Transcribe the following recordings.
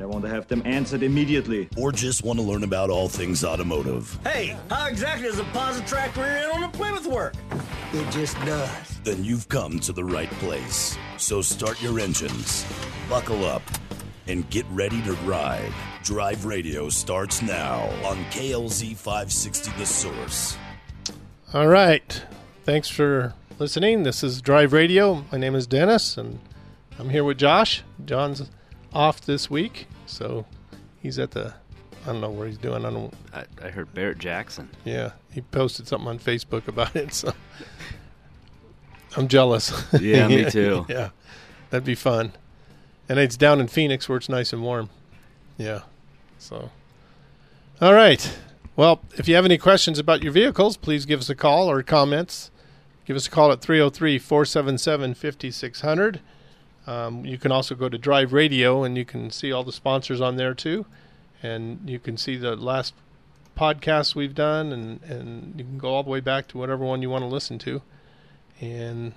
I want to have them answered immediately. or just want to learn about all things automotive, Hey, how exactly does a Positrack rear end on a Plymouth work? It just does. then you've come to the right place. So start your engines, buckle up, and get ready to ride. Drive Radio starts now on KLZ 560 The Source. All right. Thanks for listening. This is Drive Radio. My name is Dennis, and I'm here with Josh. John's off this week, so he's at the. I don't know where he's doing. I don't. I, I heard Barrett Jackson. Yeah, he posted something on Facebook about it. So I'm jealous. Yeah, me too. yeah, that'd be fun. And it's down in Phoenix where it's nice and warm. Yeah. So. All right. Well, if you have any questions about your vehicles, please give us a call or comments. Give us a call at 303 477 5600. Um, You can also go to Drive Radio and you can see all the sponsors on there too. And you can see the last podcasts we've done, and, and you can go all the way back to whatever one you want to listen to. And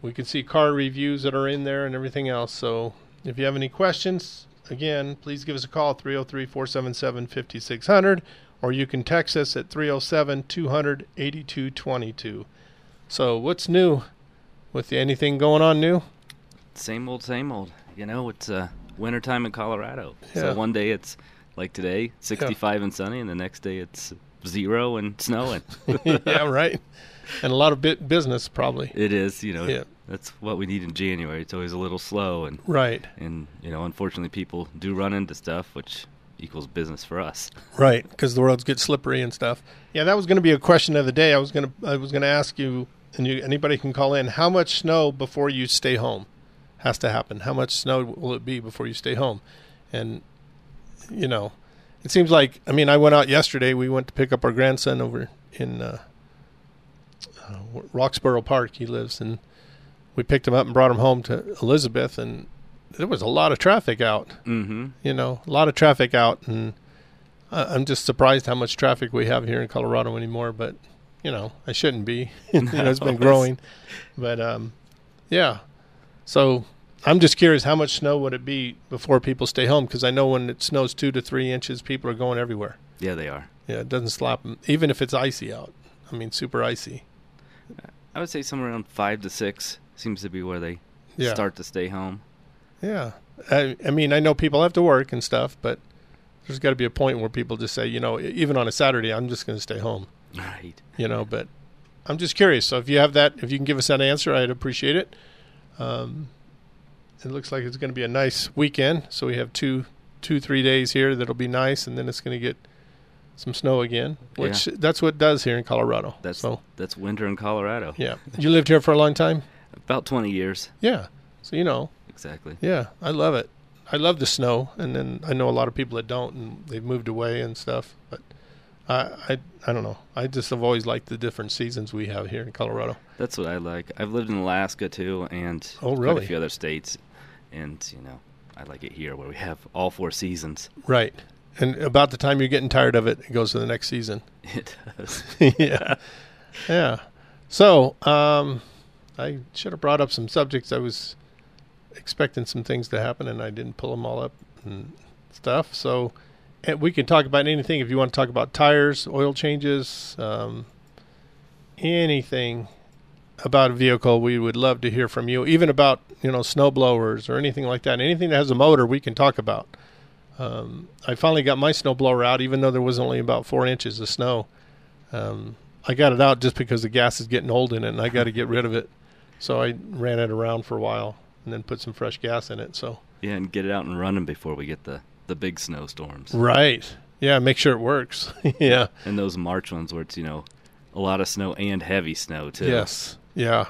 we can see car reviews that are in there and everything else. So if you have any questions, again, please give us a call at 303 477 5600 or you can text us at 307 200 8222. So, what's new with? Anything going on new? Same old, same old. You know, it's uh, wintertime in Colorado. Yeah. So one day it's like today, 65 and sunny, and the next day it's zero and snowing. yeah, right. And a lot of bit business, probably. it is, you know, Yeah. that's what we need in January. It's always a little slow, and Right, and you know, unfortunately, people do run into stuff, which equals business for us. right. Because the roads get slippery and stuff. Yeah, that was going to be a question of the day. I was going to I was going to ask you, and you, anybody can call in. How much snow before you stay home has to happen? How much snow will it be before you stay home? And you know, it seems like I mean, I went out yesterday. We went to pick up our grandson over in uh, uh, Roxborough Park. He lives, and we picked him up and brought him home to Elizabeth, and there was a lot of traffic out. Mm-hmm. You know, a lot of traffic out, and I- I'm just surprised how much traffic we have here in Colorado anymore. But you know, I shouldn't be. you know, it's been growing, but um, yeah. So I'm just curious, how much snow would it be before people stay home? Because I know when it snows two to three inches, people are going everywhere. Yeah, they are. Yeah, it doesn't slap 'em, even if it's icy out. I mean, super icy. I would say somewhere around five to six seems to be where they Yeah. start to stay home. Yeah. I, I mean, I know people have to work and stuff, but there's got to be a point where people just say, you know, even on a Saturday, I'm just going to stay home. Right. you know but i'm just curious so if you have that if you can give us that answer i'd appreciate it um, it looks like it's going to be a nice weekend. So we have two two three days here that'll be nice and then it's going to get some snow again which that's what it does here in colorado That's so. that's winter in Colorado. yeah. You lived here for a long time? About 20 years. yeah. So you know. Exactly. yeah i love it. I love the snow and then i know a lot of people that don't and they've moved away and stuff but I, I I don't know. I just have always liked the different seasons we have here in Colorado. That's what I like. I've lived in Alaska too, and Oh, quite really? a few other states, and you know, I like it here where we have all four seasons. Right. And about the time you're getting tired of it, it goes to the next season. It does. yeah. Yeah. So, um, I should have brought up some subjects. I was expecting some things to happen and I didn't pull them all up and stuff. So, and we can talk about anything if you want to talk about tires, oil changes, um, anything about a vehicle. We would love to hear from you, even about, you know, snow blowers or anything like that. Anything that has a motor, we can talk about. Um, I finally got my snow blower out, even though there was only about four inches of snow. Um, I got it out just because the gas is getting old in it, and I got to get rid of it. So I ran it around for a while, and then put some fresh gas in it. So yeah, and get it out and running before we get the the big snowstorms right, yeah, make sure it works. yeah, and those March ones where it's you know a lot of snow and heavy snow too. yes, yeah,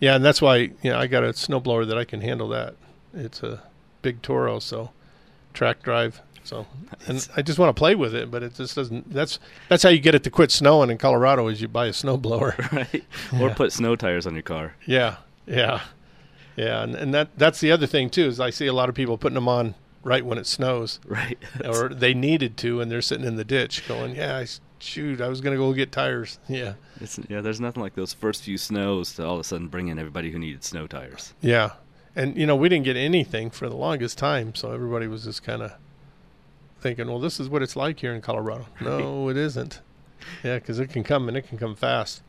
yeah, and that's why you know I got a snowblower that I can handle that. It's a big Toro, so track drive. So, and I just want to play with it, but it just doesn't. That's that's how you get it to quit snowing in Colorado is you buy a snowblower. right? Or put snow tires on your car. yeah, yeah, yeah, and and that that's the other thing too is I see a lot of people putting them on right when it snows, Right. or they needed to, and they're sitting in the ditch going, "Yeah, I, shoot, I was gonna go get tires." Yeah, It's, yeah, there's nothing like those first few snows to all of a sudden bring in everybody who needed snow tires. yeah, and you know we didn't get anything for the longest time, so everybody was just kind of thinking, "Well, this is what it's like here in Colorado." No, it isn't. Yeah, because it can come and it can come fast.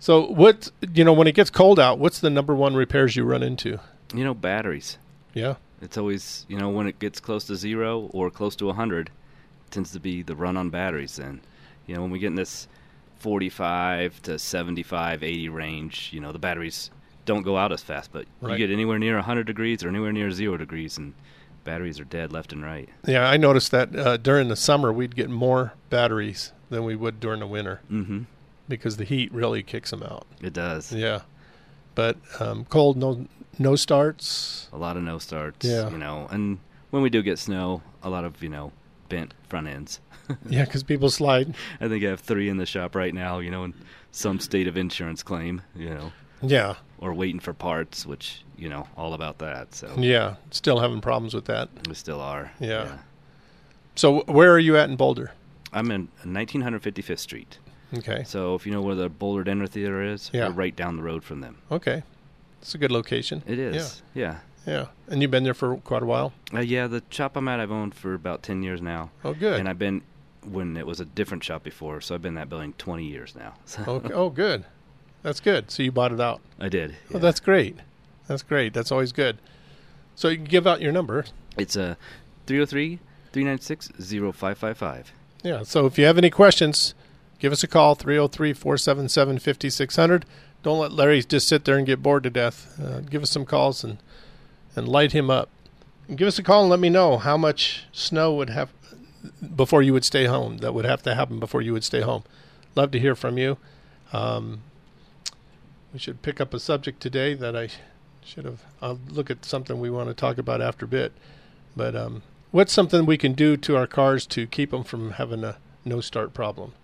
So, what you know, when it gets cold out, what's the number one repairs you run into? You know, batteries. Yeah, It's always, you know, when it gets close to zero or close to 100, tends to be the run on batteries then. You know, when we get in this 45 to 75, 80 range, you know, the batteries don't go out as fast, but Right. you get anywhere near 100 degrees or anywhere near zero degrees, and batteries are dead left and right. yeah. I noticed that uh, during the summer we'd get more batteries than we would during the winter Mm-hmm. because the heat really kicks them out. It does. Yeah, but um, cold, no no starts. A lot of no starts. Yeah. You know, and when we do get snow, a lot of, you know, bent front ends. Yeah, because people slide. I think I have three in the shop right now, you know, in some state of insurance claim, you know, Yeah, or waiting for parts, which, you know, all about that. So yeah. Still having problems with that. we still are. Yeah. So where are you at in Boulder? I'm in 1955th Street. Okay. So if you know where the Boulder Dinner Theater is, Yeah. we're right down the road from them. Okay. It's a good location. It is. Yeah. Yeah. And you've been there for quite a while? Yeah. Uh, yeah, the shop I'm at, I've owned for about 10 years now. Oh, good. And I've been when it was a different shop before, so I've been in that building 20 years now. So okay. Oh, good. That's good. So you bought it out. I did. Oh, that's great. That's great. That's always good. So you can give out your number. It's a 303 396 0555. Yeah. So if you have any questions, give us a call 303 477 5600. Don't let Larry just sit there and get bored to death. Uh, give us some calls and, and light him up. And give us a call and let me know how much snow would have before you would stay home. That would have to happen before you would stay home. Love to hear from you. Um, we should pick up a subject today that I should have. I'll look at something we want to talk about after a bit. But um, what's something we can do to our cars to keep them from having a no start problem?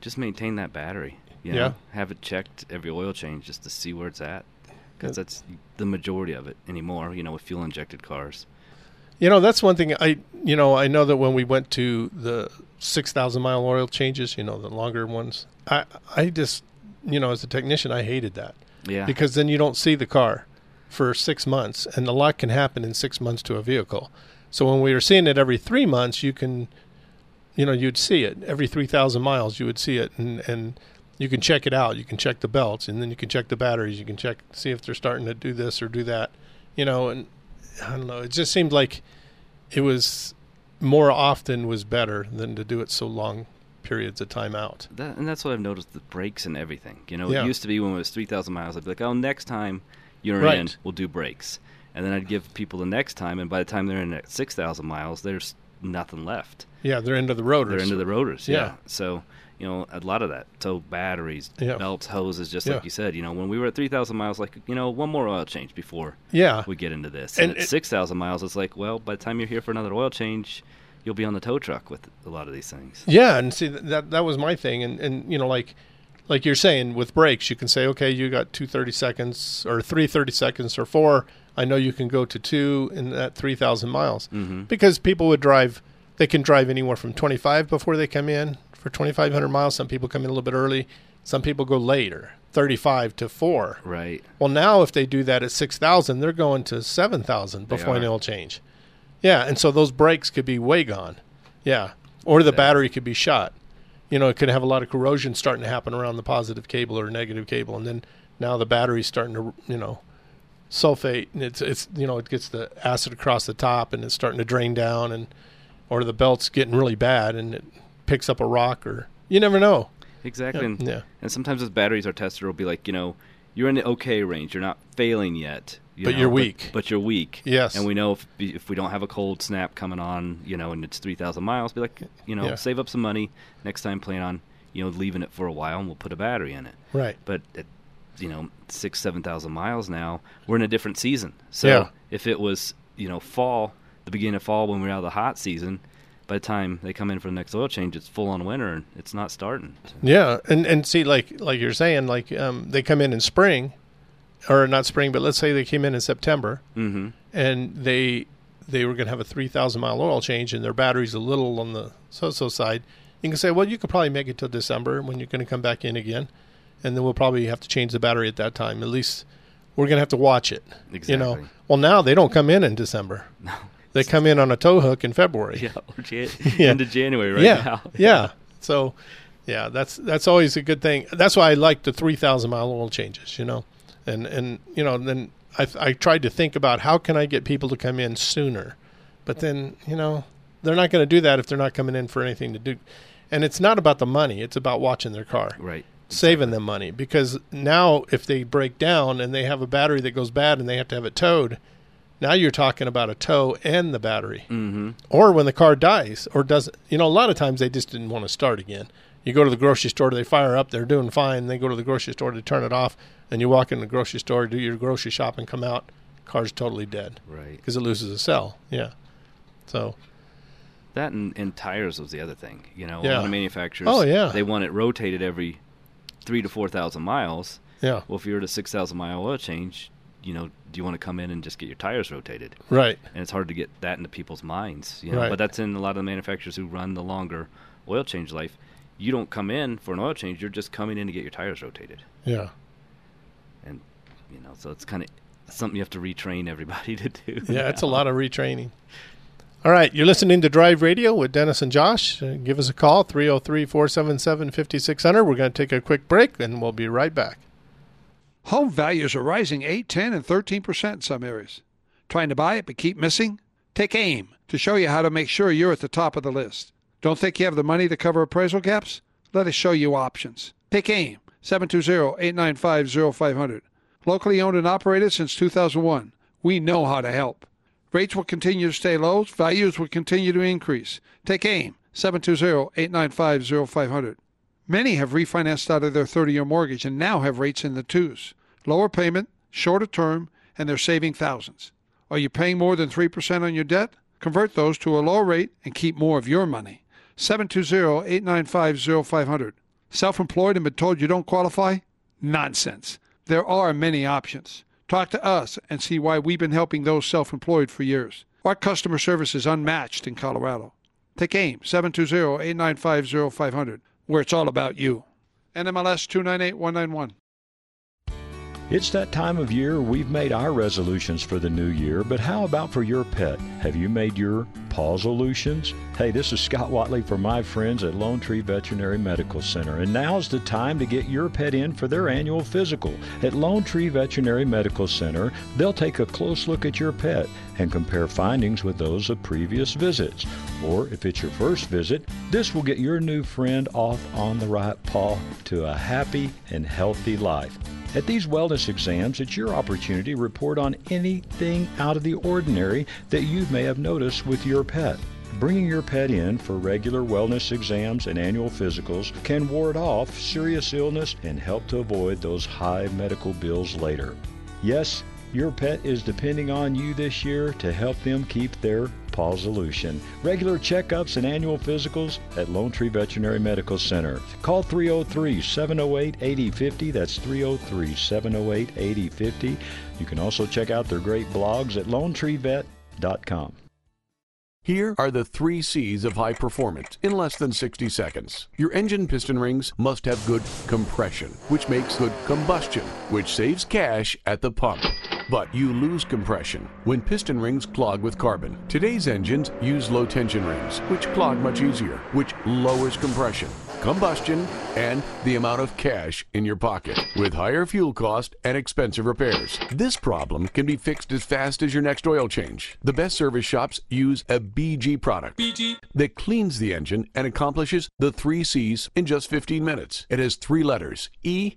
Just maintain that battery. You Yeah. Have it checked every oil change just to see where it's at. Because that's the majority of it anymore, you know, with fuel injected cars. You know, that's one thing I, you know, I know that when we went to the 6,000 mile oil changes, you know, the longer ones, I, I just, you know, as a technician, I hated that Yeah. because then you don't see the car for six months and a lot can happen in six months to a vehicle. So when we were seeing it every three months, you can, you know, you'd see it every 3,000 miles, you would see it and, and you can check it out. You can check the belts and then you can check the batteries. You can check, see if they're starting to do this or do that, you know, and I don't know. It just seemed like it was more often was better than to do it so long periods of time out. That, and that's what I've noticed the brakes and everything. You know, Yeah. it used to be when it was 3,000 miles, I'd be like, oh, next time you're in, we'll do brakes. And then I'd give people the next time, and by the time they're in at 6,000 miles, there's nothing left. Yeah, they're into the rotors. They're into the rotors. Yeah. Yeah. So, you know, a lot of that. So batteries, Yeah. belts, hoses, just Yeah. like you said. You know, when we were at 3,000 miles, like, you know, one more oil change before yeah. we get into this. And And, at it- 6,000 miles, it's like, well, by the time you're here for another oil change, you'll be on the tow truck with a lot of these things. Yeah, and see that that was my thing, and and you know like like you're saying with brakes, you can say okay, you got two thirty seconds or three thirty seconds or four. I know you can go to two in that three thousand miles Mm-hmm. because people would drive. They can drive anywhere from twenty five before they come in for twenty five hundred miles. Some people come in a little bit early. Some people go later, thirty five to four. Right. Well, now if they do that at six thousand, they're going to seven thousand before an oil change. Yeah, and so those brakes could be way gone. Yeah, or the Exactly. battery could be shot. You know, it could have a lot of corrosion starting to happen around the positive cable or negative cable, and then now the battery's starting to you know sulfate, and it's it's you know it gets the acid across the top, and it's starting to drain down, and or the belt's getting really bad, and it picks up a rock, or you never know. Exactly. Yeah, And, yeah. and sometimes with batteries, our tester will be like, you know, you're in the okay range. You're not failing yet. you But know, you're weak. But, you're weak. Yes. And we know if if we don't have a cold snap coming on, you know, and it's three thousand miles, be like, you know, Yeah. save up some money next time. Plan on, you know, leaving it for a while, and we'll put a battery in it. Right. But at, you know, six seven thousand miles now, we're in a different season. So Yeah. if it was, you know, fall the beginning of fall when we're out of the hot season. By the time they come in for the next oil change, it's full on winter and it's not starting. Yeah, and and see, like like you're saying, like um, they come in in spring, or not spring, but let's say they came in in September, Mm-hmm. and they they were going to have a three thousand mile oil change, and their battery's a little on the so-so side. You can say, well, you could probably make it till December when you're going to come back in again, and then we'll probably have to change the battery at that time. At least we're going to have to watch it. Exactly. You know. Well, now they don't come in in December. No. They come in on a tow hook in February. Yeah, or Jan- Yeah. end of January right yeah, now. yeah. So, yeah, that's that's always a good thing. That's why I like the three thousand mile oil changes. You know, and and you know then I I tried to think about how can I get people to come in sooner, but then you know they're not going to do that if they're not coming in for anything to do, and it's not about the money. It's about watching their car Right. saving them money because now if they break down and they have a battery that goes bad and they have to have it towed, now you're talking about a tow and the battery. Mm-hmm. Or when the car dies or doesn't, you know, a lot of times they just didn't want to start again. You go to the grocery store, they fire up, they're doing fine. They go to the grocery store to turn it off, and you walk in the grocery store, do your grocery shop, and come out, car's totally dead Right. because it loses a cell. Yeah. So That and, and tires was the other thing. You know, a lot of manufacturers. Oh, yeah. They want it rotated every three to four thousand miles. yeah, Well, if you're at a six thousand mile oil change, you know, do you want to come in and just get your tires rotated? right. And it's hard to get that into people's minds. You know, Right. but that's in a lot of the manufacturers who run the longer oil change life. You don't come in for an oil change; you're just coming in to get your tires rotated. Yeah. And you know, so it's kind of something you have to retrain everybody to do. Yeah, it's a lot of retraining. All right, you're listening to Drive Radio with Dennis and Josh. Uh, give us a call, 303 477 5600. We're going to take a quick break and we'll be right back. Home values are rising 8, 10, and 13% in some areas. Trying to buy it but keep missing? Take AIM to show you how to make sure you're at the top of the list. Don't think you have the money to cover appraisal gaps? Let us show you options. Take AIM 720-895-0500. Locally owned and operated since 2001. We know how to help. Rates will continue to stay low. Values will continue to increase. Take AIM 720-895-0500. Many have refinanced out of their 30 year mortgage and now have rates in the twos. Lower payment, shorter term, and they're saving thousands. Are you paying more than 3% on your debt? Convert those to a lower rate and keep more of your money. 720 895 0500. Self employed and been told you don't qualify? Nonsense. There are many options. Talk to us and see why we've been helping those self employed for years. Our customer service is unmatched in Colorado. Take AIM 720 895 0500, where it's all about you. NMLS 298191. It's that time of year we've made our resolutions for the new year, but how about for your pet? Have you made your pausolutions? Hey, this is Scott Watley for my friends at Lone Tree Veterinary Medical Center, and now's the time to get your pet in for their annual physical. At Lone Tree Veterinary Medical Center, they'll take a close look at your pet and compare findings with those of previous visits. Or if it's your first visit, this will get your new friend off on the right paw to a happy and healthy life. At these wellness exams, it's your opportunity to report on anything out of the ordinary that you may have noticed with your pet. Bringing your pet in for regular wellness exams and annual physicals can ward off serious illness and help to avoid those high medical bills later. Yes, your pet is depending on you this year to help them keep their pausolution. Regular checkups and annual physicals at Lone Tree Veterinary Medical Center. Call 303 708 8050. That's 303 708 8050. You can also check out their great blogs at lonetreevet.com. Here are the three C's of high performance in less than 60 seconds. Your engine piston rings must have good compression, which makes good combustion, which saves cash at the pump. But you lose compression when piston rings clog with carbon. Today's engines use low tension rings, which clog much easier, which lowers compression, combustion, and the amount of cash in your pocket with higher fuel cost and expensive repairs. This problem can be fixed as fast as your next oil change. The best service shops use a BG product that cleans the engine and accomplishes the three C's in just 15 minutes. It has three letters E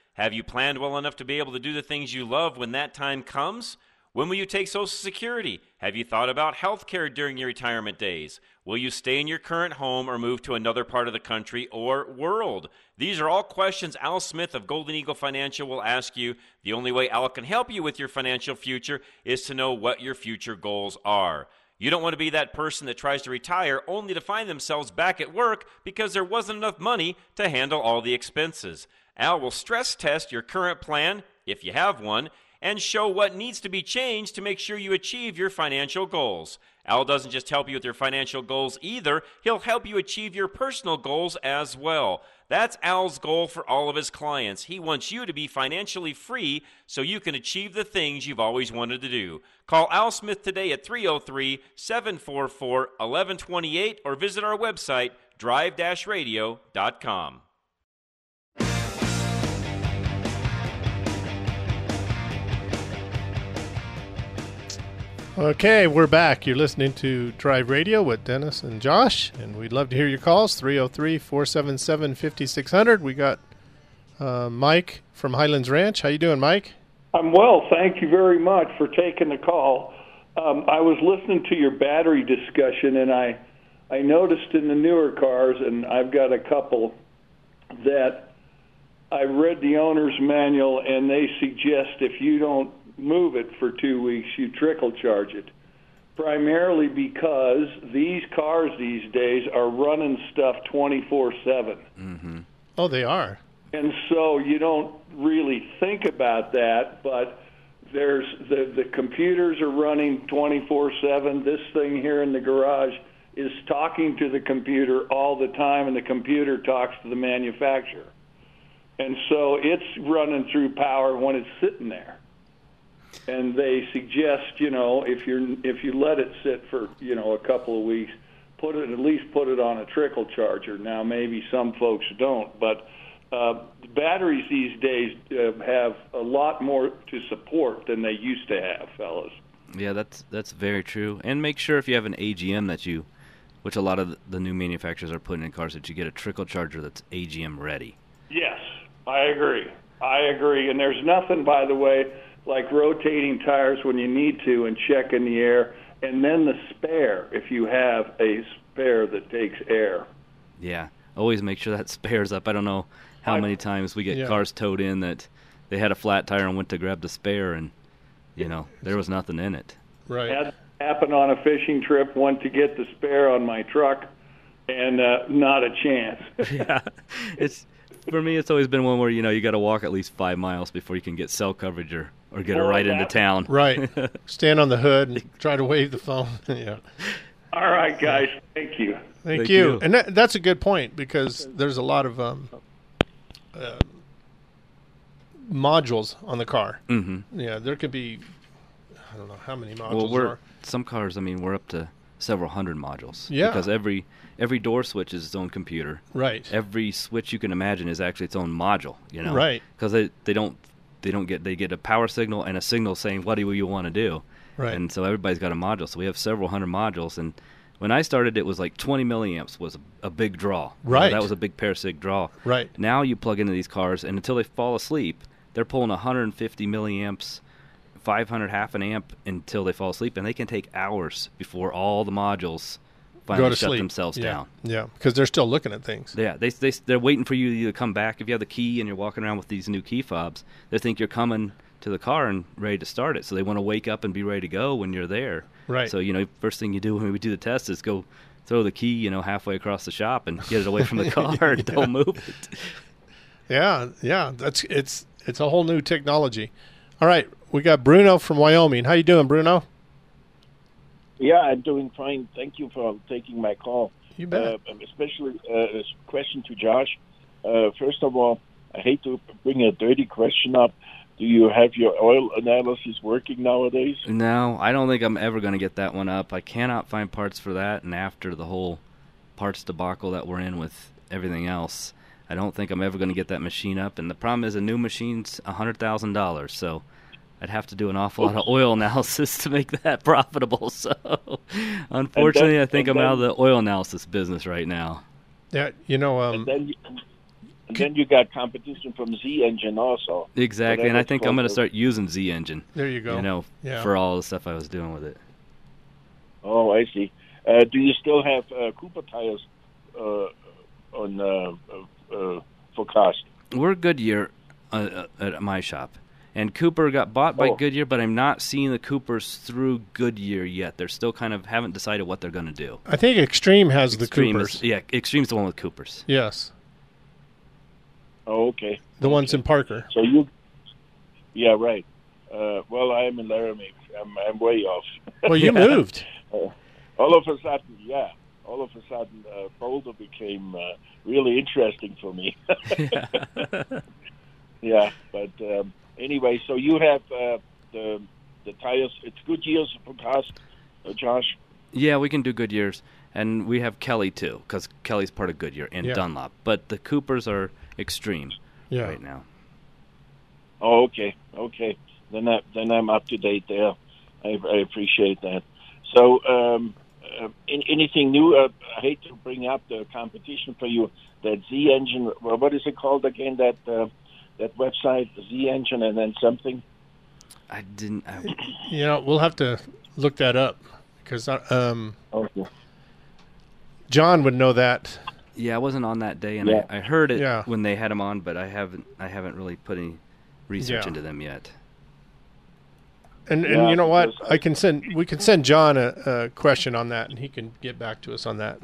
Have you planned well enough to be able to do the things you love when that time comes? When will you take Social Security? Have you thought about health care during your retirement days? Will you stay in your current home or move to another part of the country or world? These are all questions Al Smith of Golden Eagle Financial will ask you. The only way Al can help you with your financial future is to know what your future goals are. You don't want to be that person that tries to retire only to find themselves back at work because there wasn't enough money to handle all the expenses. Al will stress test your current plan, if you have one, and show what needs to be changed to make sure you achieve your financial goals. Al doesn't just help you with your financial goals either, he'll help you achieve your personal goals as well. That's Al's goal for all of his clients. He wants you to be financially free so you can achieve the things you've always wanted to do. Call Al Smith today at 303 744 1128 or visit our website, drive Okay, we're back. You're listening to Drive Radio with Dennis and Josh, and we'd love to hear your calls 303 477 5600. We got uh, Mike from Highlands Ranch. How you doing, Mike? I'm well. Thank you very much for taking the call. Um, I was listening to your battery discussion, and I I noticed in the newer cars, and I've got a couple that I read the owner's manual, and they suggest if you don't move it for two weeks, you trickle charge it. Primarily because these cars these days are running stuff 24 7. Mm-hmm. Oh, they are. And so you don't really think about that, but there's the, the computers are running 24 7. This thing here in the garage is talking to the computer all the time, and the computer talks to the manufacturer. And so it's running through power when it's sitting there and they suggest you know if you if you let it sit for you know a couple of weeks put it at least put it on a trickle charger. Now maybe some folks don't but uh, batteries these days uh, have a lot more to support than they used to have fellas. Yeah that's that's very true. And make sure if you have an AGM that you which a lot of the new manufacturers are putting in cars that you get a trickle charger that's AGM ready. Yes i agree. I agree. And there's nothing by the way like rotating tires when you need to and checking the air, and then the spare if you have a spare that takes air. Yeah, always make sure that spares up. I don't know how many times we get yeah. cars towed in that they had a flat tire and went to grab the spare, and you know there was nothing in it. Right. Had happened on a fishing trip. Went to get the spare on my truck, and uh, not a chance. yeah, it's for me. It's always been one where you know you got to walk at least five miles before you can get cell coverage or or get or a ride into town. Right. Stand on the hood and try to wave the phone. yeah. All right, guys. Thank you. Thank, Thank you. you. And that, that's a good point because there's a lot of um, uh, modules on the car. Mm-hmm. Yeah, there could be I don't know how many modules well, we're, are. Some cars, I mean, we're up to several hundred modules. Yeah. Because every every door switch is its own computer. Right. Every switch you can imagine is actually its own module. You know. Right. Because they they don't they don't get they get a power signal and a signal saying what do you want to do. Right. And so everybody's got a module. So we have several hundred modules and when I started, it was like 20 milliamps was a, a big draw. Right. Know, that was a big parasitic draw. Right. Now you plug into these cars, and until they fall asleep, they're pulling 150 milliamps, 500 half an amp until they fall asleep, and they can take hours before all the modules finally Go to shut sleep. themselves yeah. down. Yeah, because they're still looking at things. Yeah, they they they're waiting for you to come back. If you have the key and you're walking around with these new key fobs, they think you're coming to the car and ready to start it. So they want to wake up and be ready to go when you're there. Right. So you know, first thing you do when we do the test is go throw the key, you know, halfway across the shop and get it away from the car yeah. and don't move it. Yeah, yeah, that's it's it's a whole new technology. All right, we got Bruno from Wyoming. How you doing, Bruno? Yeah, I'm doing fine. Thank you for taking my call. You bet. Uh, especially uh, a question to Josh. Uh, first of all, I hate to bring a dirty question up. Do you have your oil analysis working nowadays? No, I don't think I'm ever going to get that one up. I cannot find parts for that, and after the whole parts debacle that we're in with everything else, I don't think I'm ever going to get that machine up. And the problem is, a new machine's a hundred thousand dollars, so I'd have to do an awful lot of oil analysis to make that profitable. So, unfortunately, I think I'm and out of the oil analysis business right now. Yeah, you know, um, and then you, and then you got competition from Z Engine also. Exactly, So and I think I'm going to start using Z Engine. There you go. You know, Yeah. for all the stuff I was doing with it. Oh, I see. Uh, do you still have uh, Cooper tires uh, on uh, uh, uh, for cost? We're Goodyear uh, uh, at my shop, and Cooper got bought by Oh. Goodyear, but I'm not seeing the Coopers through Goodyear yet. They're still kind of haven't decided what they're going to do. I think Extreme has Extreme the is- Coopers. yeah, Extreme's the one with Coopers. Yes, Oh, okay. the ones in Parker. So you, yeah, right. Uh, well, I'm in Laramie. I'm, I'm way off. Well, you moved. Uh, all of a sudden, yeah. All of a sudden, uh, Boulder became uh, really interesting for me. yeah, but um, anyway, so you have uh, the the tires. It's good years for cost, uh, Josh. Yeah, we can do Goodyears, and we have Kelly too, because Kelly's part of Goodyear and Yeah. Dunlop. But the Coopers are Extreme Yeah. right now. Oh, okay, okay. Then I, then I'm up to date there. I, I appreciate that. So, um, uh, in, anything new? Uh, I hate to bring up the competition for you. That Z engine. Well, what is it called again? That uh, that website, the Z engine, and then something. I didn't. I, You know, we'll have to look that up because um, Okay. John would know that. Yeah, I wasn't on that day, and Yeah. I, I heard it Yeah. when they had them on, but I haven't. I haven't really put any research Yeah. into them yet. And and Yeah, you know what? I can send we can send John a, a question on that, and he can get back to us on that.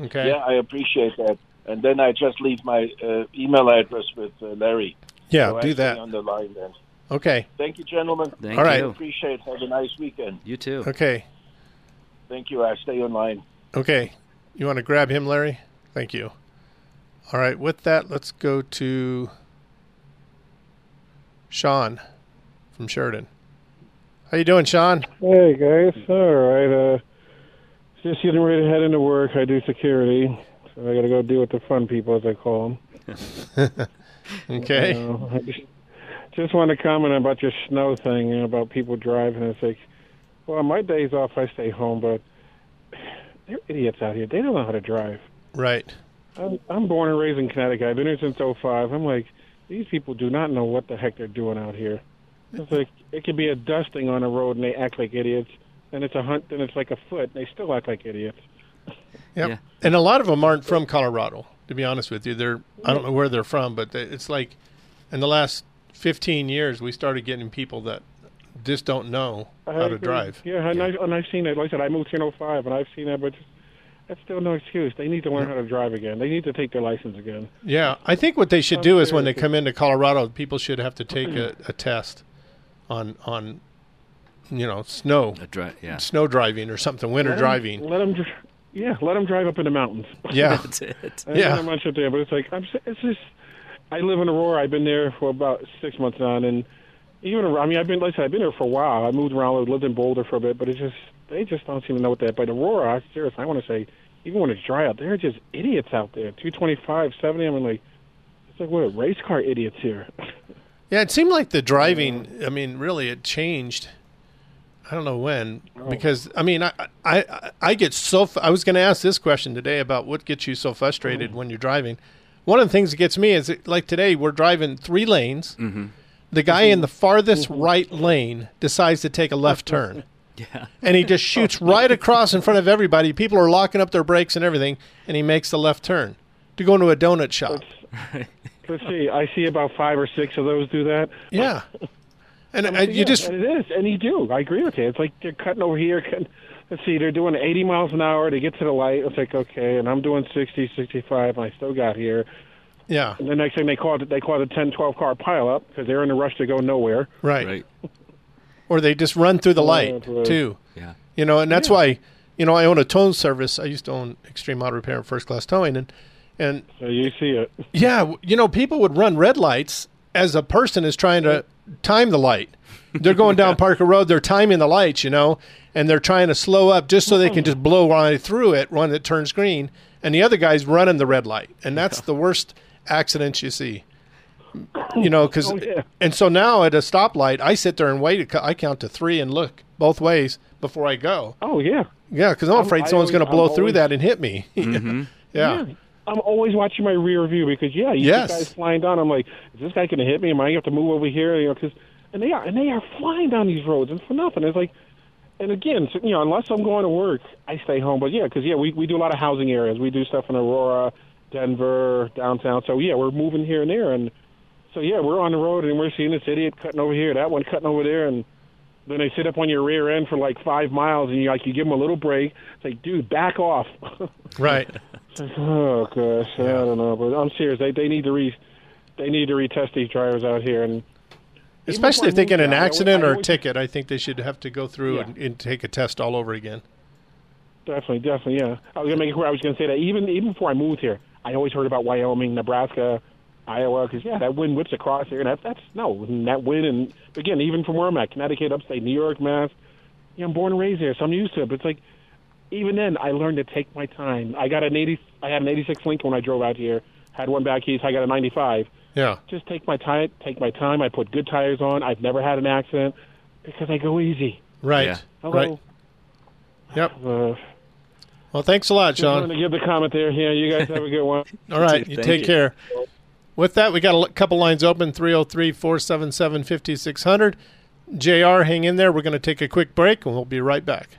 Okay. Yeah, I appreciate that. And then I just leave my uh, email address with uh, Larry. Yeah, So do stay that. on the line then. Okay. Thank you, gentlemen. Thank All right. you. Appreciate. it. Have a nice weekend. You too. Okay. Thank you. I stay online. Okay. You want to grab him, Larry? Thank you. All right. With that, let's go to Sean from Sheridan. How you doing, Sean? Hey guys, all right. Uh, just getting ready to head into work. I do security, so I got to go deal with the fun people, as I call them. Okay. I just, just want to comment about your snow thing, you know, about people driving. It's like, well, my days off, I stay home, but they're idiots out here. They don't know how to drive. Right. I'm, I'm born and raised in Connecticut. I've been here since '05. I'm like, these people do not know what the heck they're doing out here. It's like it could be a dusting on the road and they act like idiots. And it's a hunt, and it's like a foot. And they still act like idiots. Yep. And a lot of them aren't from Colorado. To be honest with you, they're I don't know where they're from, but they- it's like in the last 15 years we started getting people that just don't know how to drive. Yeah, and, I, and I've seen it. Like I said, I moved here in '05, and I've seen that, but that's still no excuse. They need to learn how to drive again. They need to take their license again. Yeah, I think what they should do is when they come into Colorado, people should have to take a, a test on on you know snow, dri- yeah. snow driving or something, winter Let 'em- driving. Let them, dr- yeah, let them drive up in the mountains. Yeah. That's it. I Yeah. don't know much up there, but it's like I'm. It's just. I live in Aurora. I've been there for about six months now, and even I mean, I've been like I said, I've been there for a while. I moved around, I lived in Boulder for a bit, but it's just they just don't seem to know what that. But Aurora, I serious, I want to say, even when it's dry out, they're just idiots out there. Two twenty five, seventy. I'm like, it's like what race car idiots here. Yeah, it seemed like the driving. I mean, really, it changed. I don't know when Oh. because I mean, I I I get so. I was going to ask this question today about what gets you so frustrated mm-hmm. when you're driving. One of the things that gets me is that, like today we're driving three lanes. Mm-hmm. The guy in the mm-hmm. farthest mm-hmm. right lane decides to take a left turn. Yeah. and he just shoots right across in front of everybody. People are locking up their brakes and everything, and he makes the left turn to go into a donut shop. Let's see. I see about five or six of those do that. Yeah. And I uh, you yeah, just and it is, and you do. I agree with you. It's like they're cutting over here. Cutting, let's see, they're doing 80 miles an hour. They get to the light. It's like okay, and I'm doing 60, 65, and I still got here. yeah, And the next thing they call it, they call it a 10, 12 car pileup because they're in a rush to go nowhere. right. Right. Or they just run through the light right. too. Yeah. You know, and that's Yeah. why you know I own a towing service. I used to own Extreme Auto Repair and First Class Towing, and and So you see it. yeah, you know, people would run red lights as a person is trying to time the light. They're going down Parker Road, they're timing the lights, you know, and they're trying to slow up just so they can just blow right through it when it turns green. And the other guy's running the red light, and that's the worst accidents you see. You know, because Oh, yeah. and so now at a stoplight, I sit there and wait. I count to three and look both ways before I go. Oh yeah. Yeah, because I'm I'm- afraid someone's going to blow I'm through that and hit me. Mhm. yeah. I'm always watching my rear view because yeah, you Yes. see guys flying down. I'm like, is this guy going to hit me? Am I going to have to move over here? You know, because and they are and they are flying down these roads and for nothing. It's like, and again, so, you know, unless I'm going to work, I stay home. But yeah, because yeah, we we do a lot of housing areas. We do stuff in Aurora, Denver, downtown. So yeah, we're moving here and there, and so yeah, we're on the road and we're seeing this idiot cutting over here, that one cutting over there, and then they sit up on your rear end for like five miles, and you like you give them a little break. It's like, dude, back off. Right. Oh gosh, I don't know, but I'm serious. They they need to re they need to retest these drivers out here, and Especially if they get an I always- accident I or a ticket, I think they should have to go through Yeah. and, and take a test all over again. Definitely, definitely, yeah. I was gonna make it where I was gonna say that even even before I moved here, I always heard about Wyoming, Nebraska, Iowa, because yeah, that wind whips across here, and that, that's no and that wind, and again, even from where I'm at, Connecticut, upstate New York, Mass. Yeah, I'm born and raised here, so I'm used to it. But it's like even then, I learned to take my time. I got an 80, I had an 86 Lincoln when I drove out here. Had one back east. I got a 95. Yeah. Just take my time. Take my time. I put good tires on. I've never had an accident because I go easy. Right. Yeah. Hello. Right. Yep. Uh, Well, thanks a lot, just wanted Sean. to give the comment there. Yeah, you guys have a good one. All right. You Thank take you. care. With that, we got a couple lines open 303 477 5600. JR, hang in there. We're going to take a quick break and we'll be right back.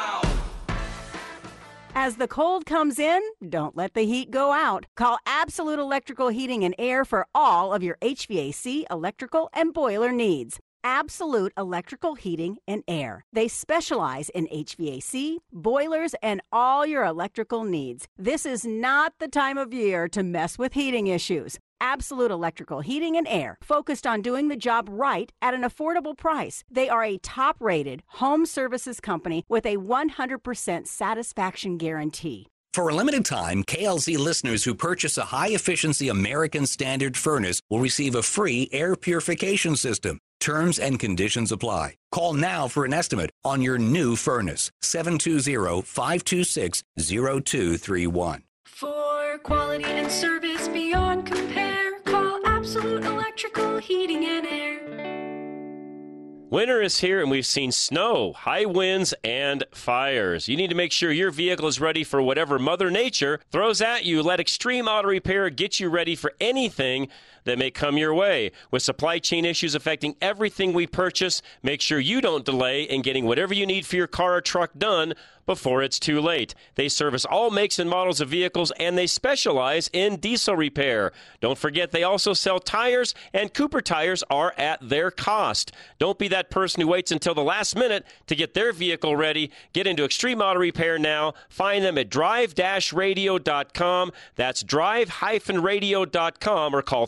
As the cold comes in, don't let the heat go out. Call Absolute Electrical Heating and Air for all of your HVAC, electrical, and boiler needs. Absolute Electrical Heating and Air. They specialize in HVAC, boilers, and all your electrical needs. This is not the time of year to mess with heating issues. Absolute Electrical Heating and Air, focused on doing the job right at an affordable price. They are a top rated home services company with a 100% satisfaction guarantee. For a limited time, KLZ listeners who purchase a high efficiency American Standard furnace will receive a free air purification system. Terms and conditions apply. Call now for an estimate on your new furnace. 720 526 0231. For quality and service beyond compare, call Absolute Electrical Heating and Air. Winter is here and we've seen snow, high winds, and fires. You need to make sure your vehicle is ready for whatever Mother Nature throws at you. Let Extreme Auto Repair get you ready for anything that may come your way. With supply chain issues affecting everything we purchase, make sure you don't delay in getting whatever you need for your car or truck done before it's too late. They service all makes and models of vehicles and they specialize in diesel repair. Don't forget they also sell tires and Cooper tires are at their cost. Don't be that person who waits until the last minute to get their vehicle ready. Get into Extreme Auto Repair now. Find them at drive-radio.com. That's drive-radio.com or call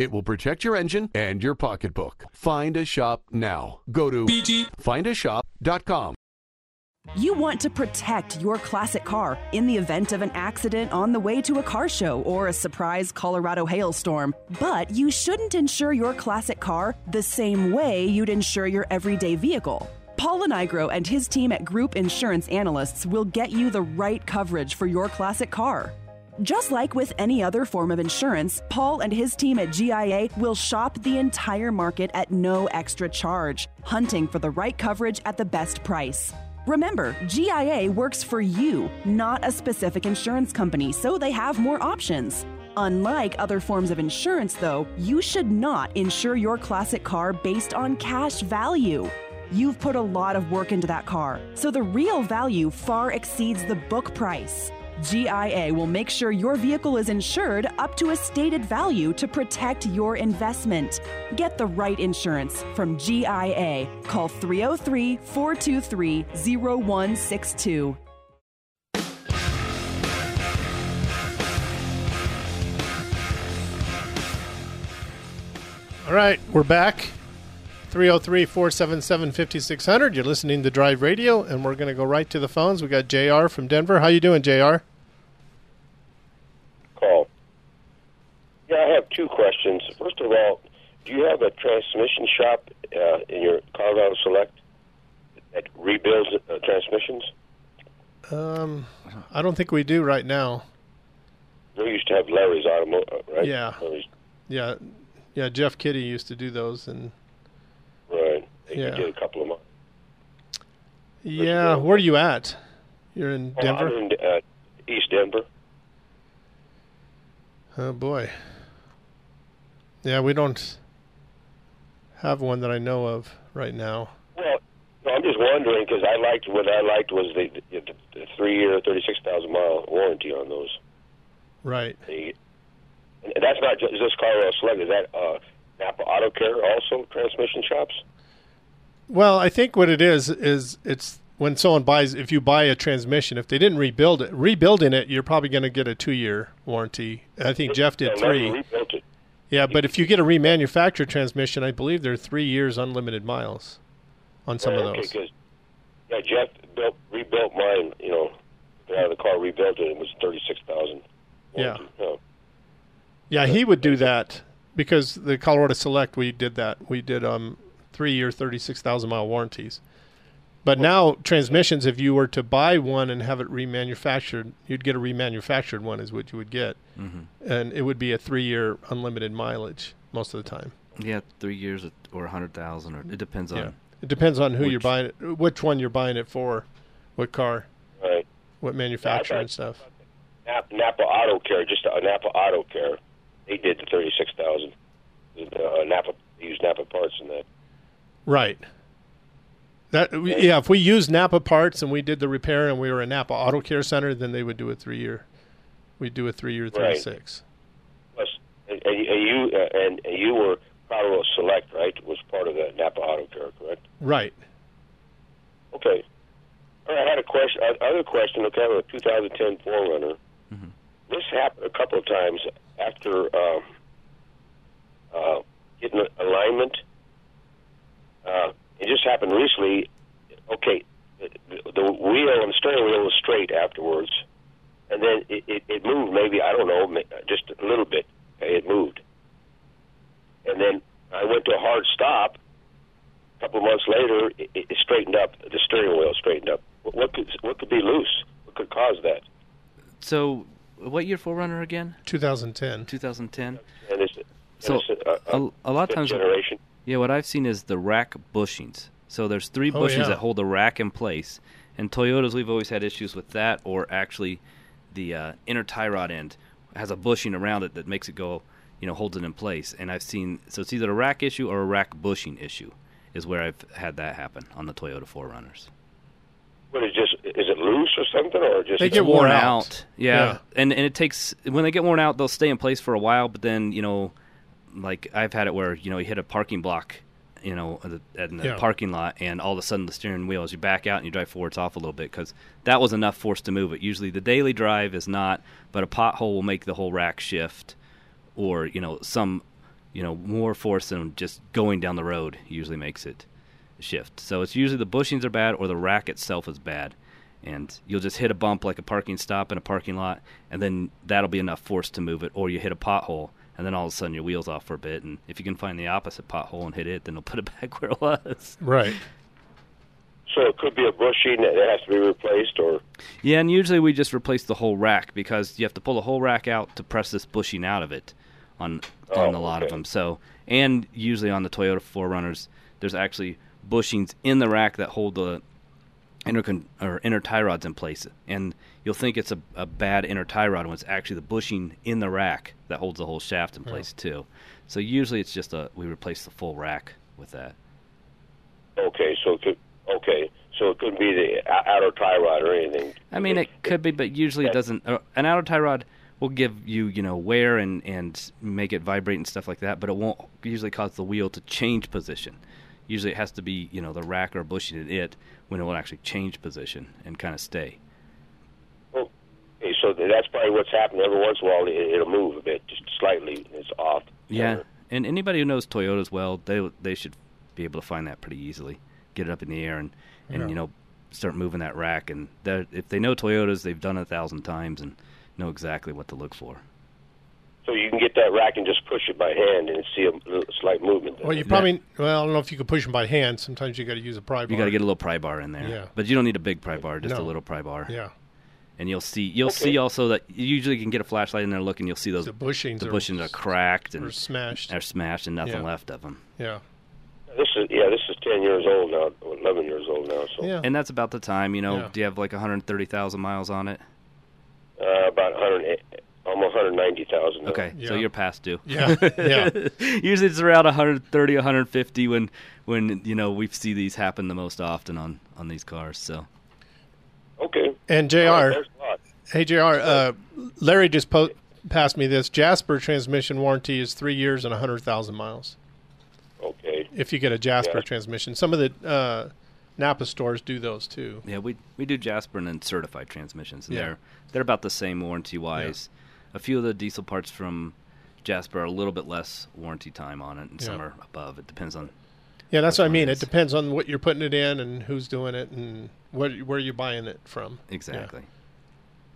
It will protect your engine and your pocketbook. Find a shop now. Go to bgfindashop.com. You want to protect your classic car in the event of an accident on the way to a car show or a surprise Colorado hailstorm. But you shouldn't insure your classic car the same way you'd insure your everyday vehicle. Paul Lenigro and his team at Group Insurance Analysts will get you the right coverage for your classic car. Just like with any other form of insurance, Paul and his team at GIA will shop the entire market at no extra charge, hunting for the right coverage at the best price. Remember, GIA works for you, not a specific insurance company, so they have more options. Unlike other forms of insurance, though, you should not insure your classic car based on cash value. You've put a lot of work into that car, so the real value far exceeds the book price. GIA will make sure your vehicle is insured up to a stated value to protect your investment. Get the right insurance from GIA. Call 303 423 0162. All right, we're back. 303 477 5600. You're listening to Drive Radio, and we're going to go right to the phones. We got JR from Denver. How you doing, JR? Call. Yeah, I have two questions. First of all, do you have a transmission shop uh, in your Colorado Select that rebuilds uh, transmissions? Um, I don't think we do right now. We used to have Larry's Automotive, right? Yeah. Larry's, Yeah, yeah. Jeff Kitty used to do those, and right. They Yeah. did a couple of months. yeah. Where are you at? You're in Denver. I'm in uh, East Denver. Oh boy. Yeah, we don't have one that I know of right now. Well, I'm just wondering because I liked what I liked was the, the, the three-year, thirty-six thousand mile warranty on those. Right. The, and that's not just, just Colorado Select. Is that uh, Napa Auto Care also transmission shops? Well, I think what it is is it's when someone buys if you buy a transmission, if they didn't rebuild it, rebuilding it, you're probably going to get a 2-year warranty. I think Jeff did Yeah, Larry 3. rebuilt it. Yeah, but if you get a remanufactured transmission, I believe they're 3 years unlimited miles on some of those. okay, yeah, Jeff built rebuilt mine. You know, got out of the car, rebuilt it. It was thirty-six thousand. Yeah. Oh, Yeah, he would do that because the Colorado Select we did that. We did um 3-year 36,000 mile warranties. But now transmissions if you were to buy one and have it remanufactured, you'd get a remanufactured one is what you would get. Mhm. And it would be a 3-year unlimited mileage most of the time. Yeah, three years or a hundred thousand, or it depends on. Yeah. It depends on who you're buying it, which one you're buying it for, what car, right. what manufacturer and stuff. Napa, Napa Auto Care, just uh, Napa Auto Care. They did the thirty-six thousand. Uh, Napa they used Napa parts in that. Right. That yeah, if we used Napa parts and we did the repair and we were a Napa Auto Care Center, then they would do a three year. We'd do a three year Right. thirty six. Plus, and, and and you uh, and, and you were Colorado Select, right? Was part of the Napa Auto Care, correct? Right. Okay. All right, I had a question. uh, Other question. Okay, I have a 2010 4Runner. This happened a couple of times after um, uh, getting alignment. Uh, it just happened recently. Okay, the, the wheel and the steering wheel was straight afterwards, and then it, it, it moved. Maybe I don't know, just a little bit. Okay, it moved, and then I went to a hard stop. A couple of months later, it, it straightened up. The steering wheel straightened up. What, what could what could be loose? What could cause that? So, what year 4Runner again? 2010. 2010. And it's, So and it's a, a, a lot of times, generation. Yeah, what I've seen is the rack bushings. So there's three Oh, bushings yeah. that hold the rack in place, and Toyotas we've always had issues with that, or actually the uh, inner tie rod end has a bushing around it that makes it go, you know, holds it in place. And I've seen so it's either a rack issue or a rack bushing issue is where I've had that happen on the Toyota 4Runners. What is just is it loose or something or just It's worn out. Yeah. And and it takes when they get worn out, they'll stay in place for a while, but then, you know, like I've had it where, you know, you hit a parking block, you know, in the, Yeah. parking lot and all of a sudden the steering wheel as you back out and you drive forwards off a little bit cuz that was enough force to move it. Usually the daily drive is not, but a pothole will make the whole rack shift or, you know, some you know, more force than just going down the road usually makes it shift. So it's usually the bushings are bad or the rack itself is bad. And you'll just hit a bump like a parking stop in a parking lot, and then that'll be enough force to move it. Or you hit a pothole, and then all of a sudden your wheel's off for a bit. And if you can find the opposite pothole and hit it, then it'll put it back where it was. Right. So it could be a bushing that has to be replaced, or Yeah, and usually we just replace the whole rack because you have to pull the whole rack out to press this bushing out of it on oh, on Oh, a lot of them. So, and usually on the Toyota 4Runners, there's actually bushings in the rack that hold the inner or inner tie rods in place, and you'll think it's a, a bad inner tie rod when it's actually the bushing in the rack that holds the whole shaft in Yeah. place too. So usually it's just a we replace the full rack with that. Okay, so it could okay, so it could be the outer tie rod or anything. I mean, it could be, but usually it doesn't. Uh, an outer tie rod will give you, you know, wear and and make it vibrate and stuff like that, but it won't usually cause the wheel to change position. Usually, it has to be, you know, the rack or bushing in it when it will actually change position and kind of stay. Okay, so that's probably what's happening. Every once in a while, it, it'll move a bit, just slightly. It's off. Yeah, and anybody who knows Toyotas well, they they should be able to find that pretty easily. Get it up in the air and and Yeah. you know start moving that rack. And if they know Toyotas, they've done it a thousand times and know exactly what to look for. So you can get that rack and just push it by hand and see a slight movement. There. Well, you probably well, I don't know if you could push them by hand. Sometimes you got to use a pry bar. You got to get a little pry bar in there. Yeah. But you don't need a big pry bar, just a little pry bar. Yeah. And you'll see you'll Okay. see also that you usually can get a flashlight in there look and you'll see those The bushings the are- bushings are cracked and or smashed. Are smashed and nothing Yeah. left of them. Yeah. This is yeah, this is ten years old now, eleven years old now. So yeah. And that's about the time, you know, Yeah. do you have like 130,000 miles on it? uh, about 100, almost 190,000. now. Okay, so you're past due. Yeah, yeah. Usually it's around 130, 150 when when you know we see these happen the most often on on these cars. So Okay. And Jr. All right, thanks. Hey Jr. Uh, Larry just po- passed me this. Jasper transmission warranty is three years and hundred thousand miles. Okay. If you get a Jasper Yeah. transmission, some of the uh, Napa stores do those too. yeah, we we do Jasper and then certified transmissions. And Yeah. They're they're about the same warranty wise. A few of the diesel parts from Jasper are a little bit less warranty time on it, and some are above. It depends on Yeah, that's what I mean. It depends on what you're putting it in and who's doing it and what where you're buying it from. exactly.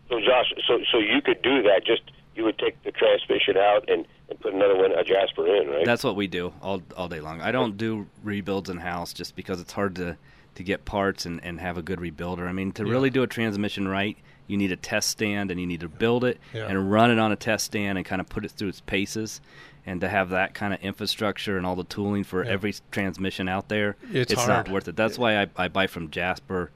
So Josh, so so you could do that. Just you would take the transmission out and, and put another one, a Jasper in, right? That's what we do all all day long. I don't do rebuilds in house just because it's hard to to get parts and, and have a good rebuilder. I mean, to Yeah. really do a transmission right, you need a test stand and you need to build it Yeah. and run it on a test stand and kind of put it through its paces. And to have that kind of infrastructure and all the tooling for Yeah. every transmission out there, It's not worth it. That's why I, I buy from Jasper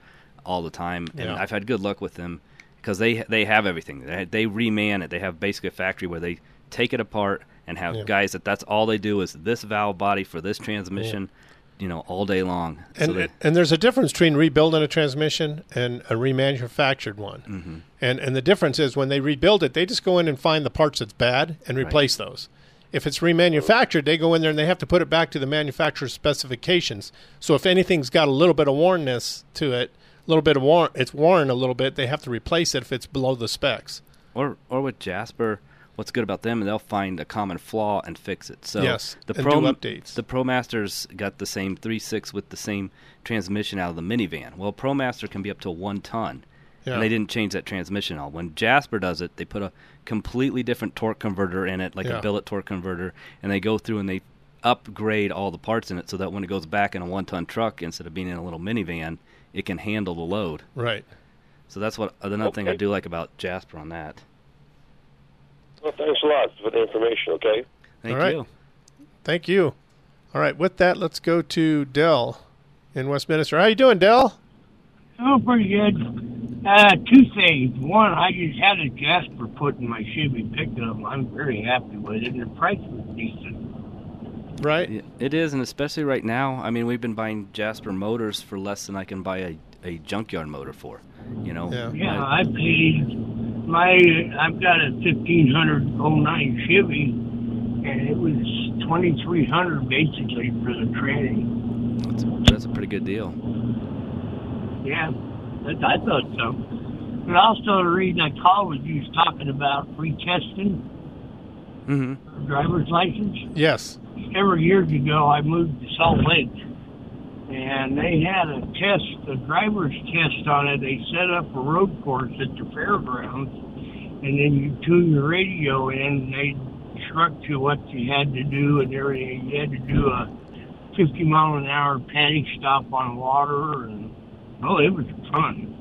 all the time, and Yeah. I've had good luck with them because they they have everything. They, they reman it. They have basically a factory where they take it apart and have guys that that's all they do is this valve body for this transmission, you know, all day long. And so they, and there's a difference between rebuilding a transmission and a remanufactured one. Mhm. And and the difference is when they rebuild it, they just go in and find the parts that's bad and Right. replace those. If it's remanufactured, they go in there and they have to put it back to the manufacturer's specifications. So if anything's got a little bit of wornness to it, a little bit of worn, it's worn a little bit, they have to replace it if it's below the specs. or or with Jasper, what's good about them? And they'll find a common flaw and fix it. So Yes, the and Pro do updates. the ProMasters got the same three six with the same transmission out of the minivan. Well, ProMaster can be up to one ton. Yeah. And they didn't change that transmission at all. When Jasper does it, they put a completely different torque converter in it, like Yeah. a billet torque converter, and they go through and they upgrade all the parts in it so that when it goes back in a one ton truck instead of being in a little minivan, it can handle the load. Right. So that's what another oh, thing I do like about Jasper on that. Well, thanks a lot for the information. Okay. Thank All right. you. Thank you. All right, with that, let's go to Dell in Westminster. How you doing, Dell? Oh, pretty good. Uh, two things. One, I just had a Jasper put in my Chevy pickup. I'm very happy with it, and the price was decent. Right. It is, and especially right now. I mean, we've been buying Jasper motors for less than I can buy a, a junkyard motor for. You know. Yeah, I paid my. I've got a 1509 Chevy, and it was 2300 basically for the training. That's, that's a pretty good deal. Yeah, I, I thought so. But also, the reason I called was you was talking about retesting Mm-hmm. driver's license. Yes. Several years ago, I moved to Salt Lake, and they had a test, a driver's test on it. They set up a road course at the fairgrounds, and then you tune your radio in. They instruct you what you had to do and everything. You had to do a 50 mile an hour panic stop on water, and oh, it was fun.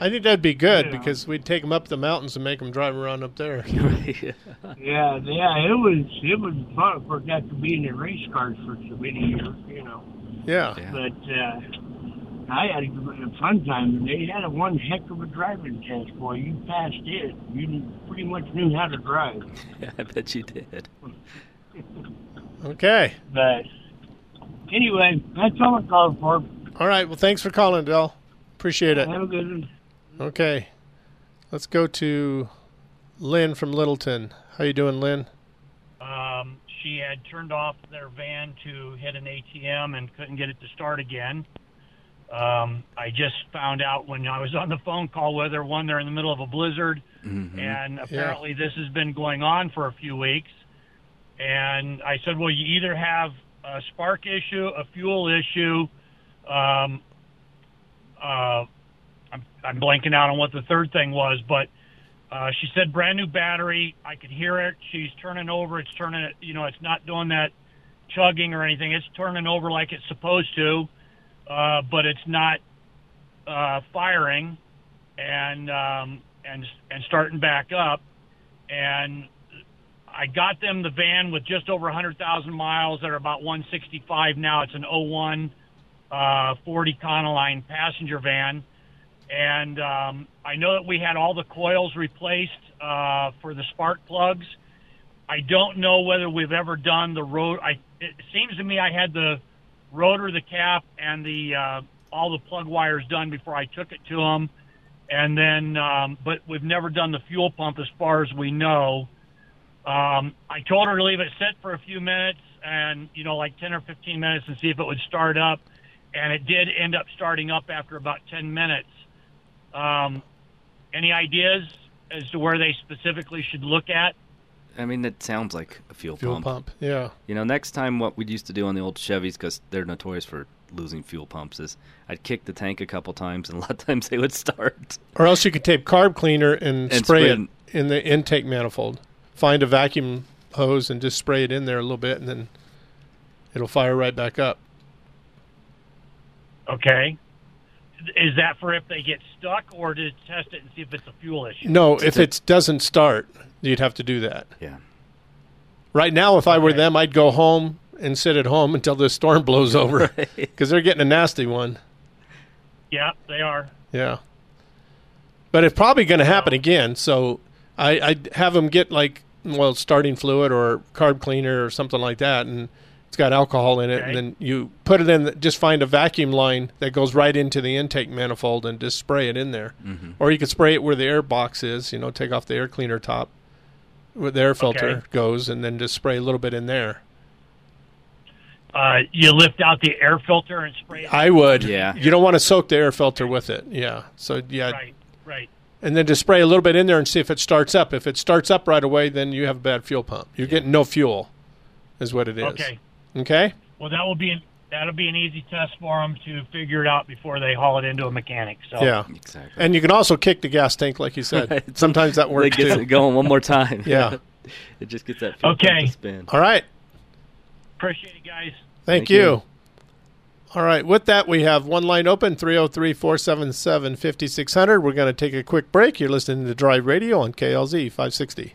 I think that'd be good Yeah. because we'd take them up the mountains and make them drive around up there. yeah, yeah, it was it was fun. Of course, to be in the race cars for so many years, you know. Yeah. But uh, I had a, a fun time today. Had a one heck of a driving test, boy. You passed it. You pretty much knew how to drive. I bet you did. Okay. But anyway, that's all I called for. All right. Well, thanks for calling, Dell. Appreciate it. Have a good one. Okay. Let's go to Lynn from Littleton. How you doing, Lynn? Um, she had turned off their van to hit an ATM and couldn't get it to start again. Um, I just found out when I was on the phone call with her, one, they're in the middle of a blizzard, and apparently this has been going on for a few weeks. And I said, well, you either have a spark issue, a fuel issue. Um, uh, I'm, I'm blanking out on what the third thing was, but uh, she said brand new battery. I could hear it. She's turning over. It's turning. You know, it's not doing that chugging or anything. It's turning over like it's supposed to, uh, but it's not uh, firing and um, and and starting back up. And I got them the van with just over 100,000 miles. They're about 165 now. It's an 01 uh, 40 Econoline passenger van. And um, I know that we had all the coils replaced uh, for the spark plugs. I don't know whether we've ever done the. I, it seems to me I had the rotor, the cap, and the uh, all the plug wires done before I took it to them. And then, um, but we've never done the fuel pump as far as we know. Um, I told her to leave it sit for a few minutes and, you know, like 10 or 15 minutes and see if it would start up. And it did end up starting up after about 10 minutes. Um, any ideas as to where they specifically should look at? I mean, that sounds like a fuel, pump. Fuel pump. pump, yeah. You know, next time what we used to do on the old Chevys, because they're notorious for losing fuel pumps, is I'd kick the tank a couple times, and a lot of times they would start. Or else you could tape carb cleaner and, And spray, spray it in the intake manifold. Find a vacuum hose and just spray it in there a little bit, and then it'll fire right back up. Okay. Is that for if they get stuck or to test it and see if it's a fuel issue? No, if it doesn't start, you'd have to do that. Yeah. Right now, if I were them, I'd go home and sit at home until this storm blows over because they're getting a nasty one. Yeah, they are. Yeah. But it's probably going to happen again. So I, I'd have them get like, well, starting fluid or carb cleaner or something like that. And it's got alcohol in it. And then you put it in, the, just find a vacuum line that goes right into the intake manifold and just spray it in there. Mhm. Or you could spray it where the air box is, you know, take off the air cleaner top where the air filter Okay. goes and then just spray a little bit in there. Uh, you lift out the air filter and spray it. I would. Yeah. You don't want to soak the air filter with it. Yeah. So, yeah. Right, right. and then just spray a little bit in there and see if it starts up. If it starts up right away, then you have a bad fuel pump. You're getting no fuel, is what it is. Okay. Okay. Well, that will be an, that'll be an easy test for them to figure it out before they haul it into a mechanic. So Yeah. exactly. And you can also kick the gas tank, like you said. Right. Sometimes that works It gets too. it going one more time. yeah. it just gets that Okay. spin. All right. Appreciate it, guys. Thank, Thank you. you. All right. With that, we have one line open 303 477 5600. We're going to take a quick break. You're listening to Drive Radio on KLZ 560.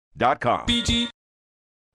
BG.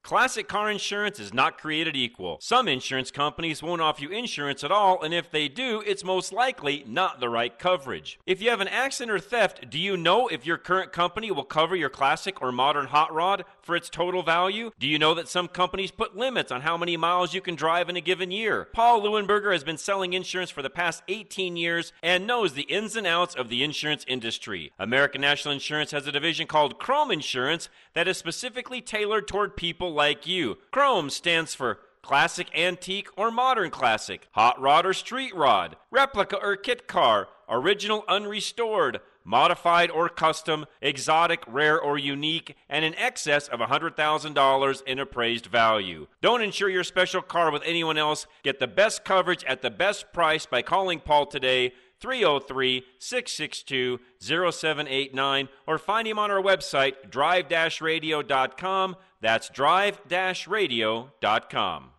Classic car insurance is not created equal. Some insurance companies won't offer you insurance at all, and if they do, it's most likely not the right coverage. If you have an accident or theft, do you know if your current company will cover your classic or modern hot rod for its total value? Do you know that some companies put limits on how many miles you can drive in a given year? Paul Leuenberger has been selling insurance for the past 18 years and knows the ins and outs of the insurance industry. American National Insurance has a division called Chrome Insurance that is specifically tailored toward people like you. Chrome stands for classic, antique, or modern classic, hot rod or street rod, replica or kit car, original unrestored, modified or custom, exotic, rare, or unique, and in excess of $100,000 in appraised value. Don't insure your special car with anyone else. Get the best coverage at the best price by calling Paul today. 303 662 0789 or find him on our website, drive radio.com. That's drive radio.com.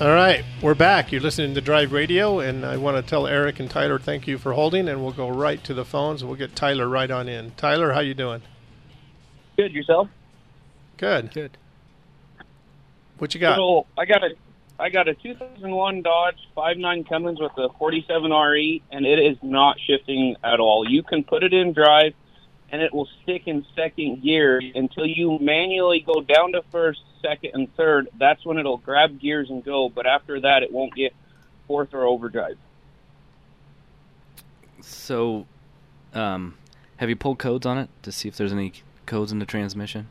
All right, we're back. You're listening to Drive Radio, and I want to tell Eric and Tyler thank you for holding, and we'll go right to the phones, we'll get Tyler right on in. Tyler, how you doing? Good yourself. Good. Good. What you got? So I got a I got a 2001 Dodge 5.9 Cummins with a 47 RE, and it is not shifting at all. You can put it in drive, and it will stick in second gear until you manually go down to first, second, and third. That's when it'll grab gears and go. But after that, it won't get fourth or overdrive. So, um, have you pulled codes on it to see if there's any codes in the transmission?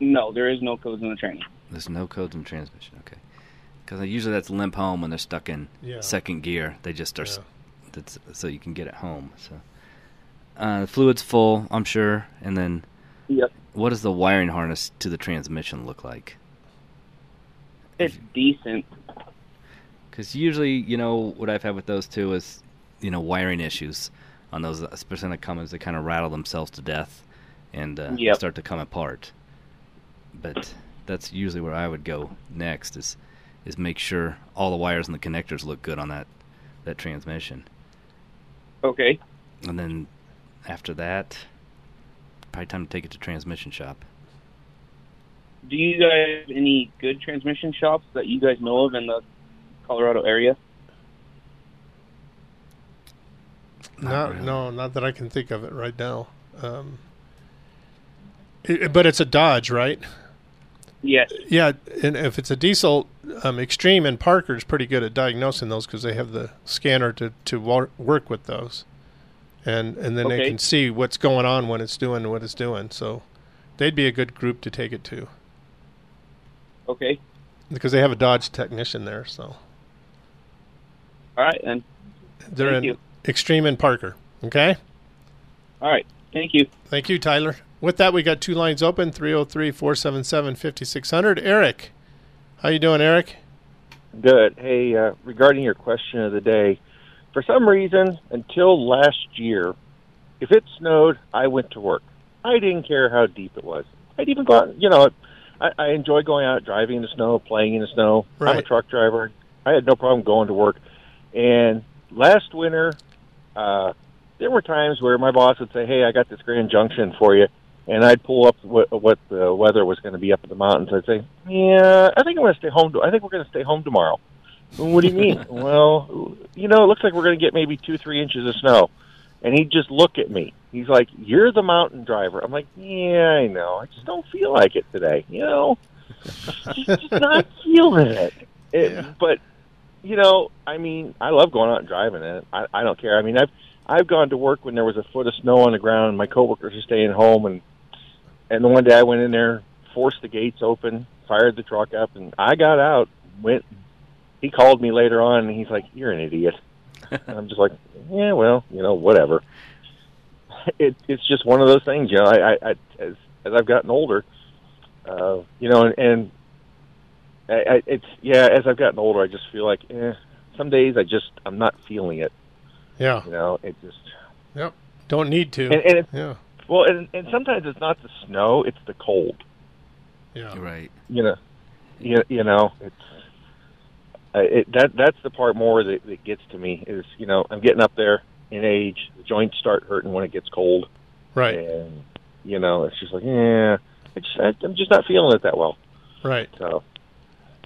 No, there is no codes in the training. There's no codes in the transmission. Okay, because usually that's limp home when they're stuck in Yeah. second gear. They just are. s That's so you can get it home. So, uh, the fluid's full, I'm sure, and then. Yep. What does the wiring harness to the transmission look like? It's decent. Because usually, you know, what I've had with those two is, you know, wiring issues on those, especially on the Cummins, they kind of rattle themselves to death and uh, Yep. start to come apart. But that's usually where I would go next is is make sure all the wires and the connectors look good on that that transmission. Okay. And then after that, probably time to take it to transmission shop. Do you guys have any good transmission shops that you guys know of in the Colorado area? No, no, not that I can think of it right now. Um, it- but it's a Dodge, right? Yes. Yeah, and if it's a diesel, um, Extreme and Parker's pretty good at diagnosing those because they have the scanner to to wa- work with those, and and then they can see what's going on when it's doing what it's doing. So they'd be a good group to take it to Okay. because they have a Dodge technician there. So All right, then. they're Thank in you. Extreme and Parker. Okay. All right. Thank you. Thank you, Tyler. With that, we got two lines open: 303-477-5600. Eric, how you doing, Eric? Good. Hey, uh, regarding your question of the day, for some reason, until last year, if it snowed, I went to work. I didn't care how deep it was. I'd even go out, you know, I, I enjoy going out driving in the snow, playing in the snow. I'm a truck driver. I had no problem going to work. And last winter, uh, there were times where my boss would say, "Hey, I got this Grand Junction for you," and I'd pull up what, what the weather was going to be up in the mountains. I'd say, "Yeah, I think I'm going to stay home. I think we're going to stay home tomorrow." What do you mean? well, you know, it looks like we're going to get maybe two, three inches of snow. And he'd just look at me. He's like, "You're the mountain driver." I'm like, "Yeah, I know. I just don't feel like it today. You know, just, just not feeling it." it But you know, I mean, I love going out and driving it. I, I don't care. I mean, I've I've gone to work when there was a foot of snow on the ground, and my coworkers are staying home, and and the one day I went in there, forced the gates open, fired the truck up, and I got out. Went. He called me later on, and he's like, "You're an idiot." and I'm just like, "Yeah, well, you know, whatever." It, it's just one of those things, you know. I, I, I as as I've gotten older, uh, you know, and, and I, I, it's yeah. As I've gotten older, I just feel like, eh, some days I just I'm not feeling it. Yeah. You know, it just Yep. Don't need to. and, and it's, yeah. well, and, and sometimes it's not the snow; it's the cold. Yeah. Right. You know, you, you know, it's uh, it, that that's the part more that, that gets to me is you know I'm getting up there in age, the joints start hurting when it gets cold, Right. and you know it's just like yeah, I just I, I'm just not feeling it that well. Right. So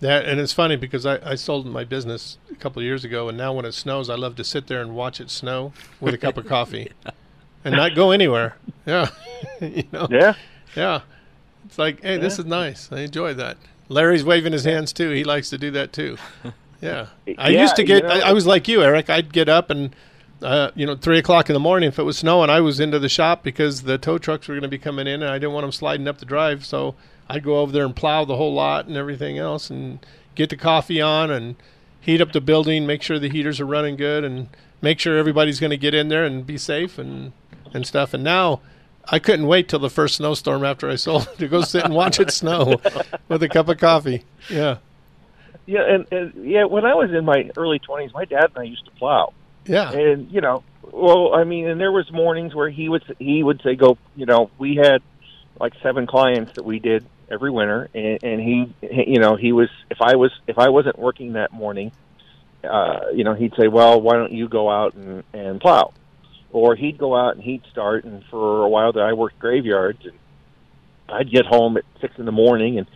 That and it's funny because I, I sold my business a couple of years ago, and now when it snows, I love to sit there and watch it snow with a cup of coffee, and not go anywhere. Yeah, you know. Yeah. Yeah. It's like, hey, this is nice. I enjoy that. Larry's waving his hands too. He likes to do that too. Yeah. I Yeah, used to get. you know- I, I was like you, Eric. I'd get up and. Uh, you know, three o'clock in the morning. If it was snowing, I was into the shop because the tow trucks were going to be coming in, and I didn't want them sliding up the drive. So I'd go over there and plow the whole lot and everything else, and get the coffee on and heat up the building, make sure the heaters are running good, and make sure everybody's going to get in there and be safe and and stuff. And now I couldn't wait till the first snowstorm after I sold to go sit and watch it snow with a cup of coffee. Yeah, yeah, and, and yeah, when I was in my early twenties, my dad and I used to plow. Yeah. And you know, well, I mean, and there was mornings where he would he would say, "Go," you know, we had like seven clients that we did every winter, and, and he, he, you know, he was if I was if I wasn't working that morning, uh, you know, he'd say, "Well, why don't you go out and and plow?" Or he'd go out and he'd start, and for a while there, I worked graveyards, and I'd get home at six in the morning, and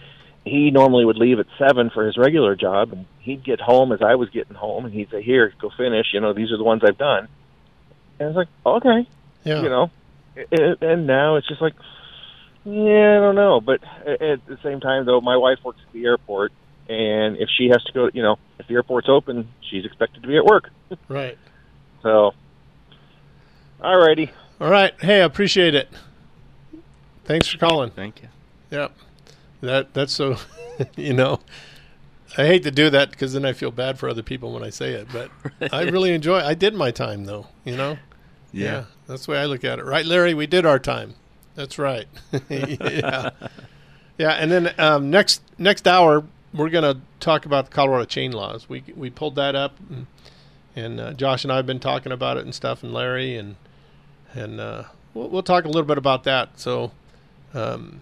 he normally would leave at seven for his regular job, and he'd get home as I was getting home, and he'd say, "Here, go finish. You know, these are the ones I've done." And I was like, "Okay." Yeah. You know, and, now it's just like, yeah, I don't know. But at the same time, though, my wife works at the airport, and if she has to go, you know, if the airport's open, she's expected to be at work. right. So, alrighty. All right. Hey, I appreciate it. Thanks for calling. Thank you. Yep. That that's so. you know, I hate to do that because then I feel bad for other people when I say it, but I really enjoy. I did my time though. You know. Yeah. That's the way I look at it. Right, Larry? We did our time. That's right. yeah. Yeah, and then um, next next hour we're going to talk about the Colorado chain laws. We we pulled that up, and, and uh, Josh and I have been talking about it and stuff, and Larry and and uh, we'll, we'll talk a little bit about that. So, um,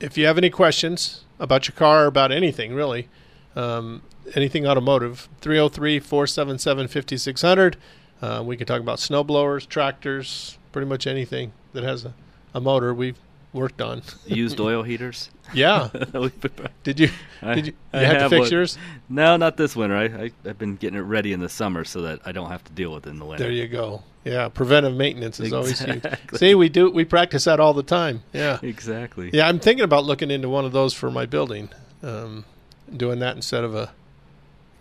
if you have any questions about your car, about anything really, um, anything automotive, 303 477 5600. Uh, we can talk about snow blowers, tractors, pretty much anything that has a, a motor we've worked on. Used oil heaters. Yeah. Did you- I- did you- I you had to fix yours? No, not this winter. I, I I've been getting it ready in the summer so that I don't have to deal with it in the winter. There you go. Yeah, preventive maintenance is always huge. Exactly. See, we do we practice that all the time. Yeah, Exactly. Yeah, I'm thinking about looking into one of those for my building, um, doing that instead of a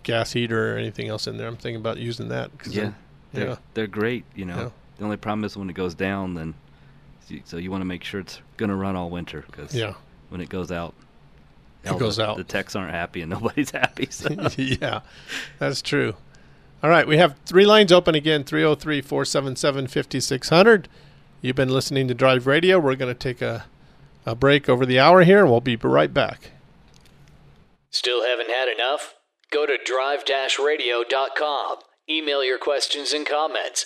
gas heater or anything else in there. I'm thinking about using that. Yeah, they're, yeah, they're great. You know, Yeah. the only problem is when it goes down, then so you want to make sure it's going to run all winter because Yeah. when it goes out, It goes the, out. The techs aren't happy and nobody's happy. So. yeah, that's true. All right, we have three lines open again 303 477 5600. You've been listening to Drive Radio. We're going to take a, a break over the hour here, and we'll be right back. Still haven't had enough? Go to drive-radio.com Email your questions and comments.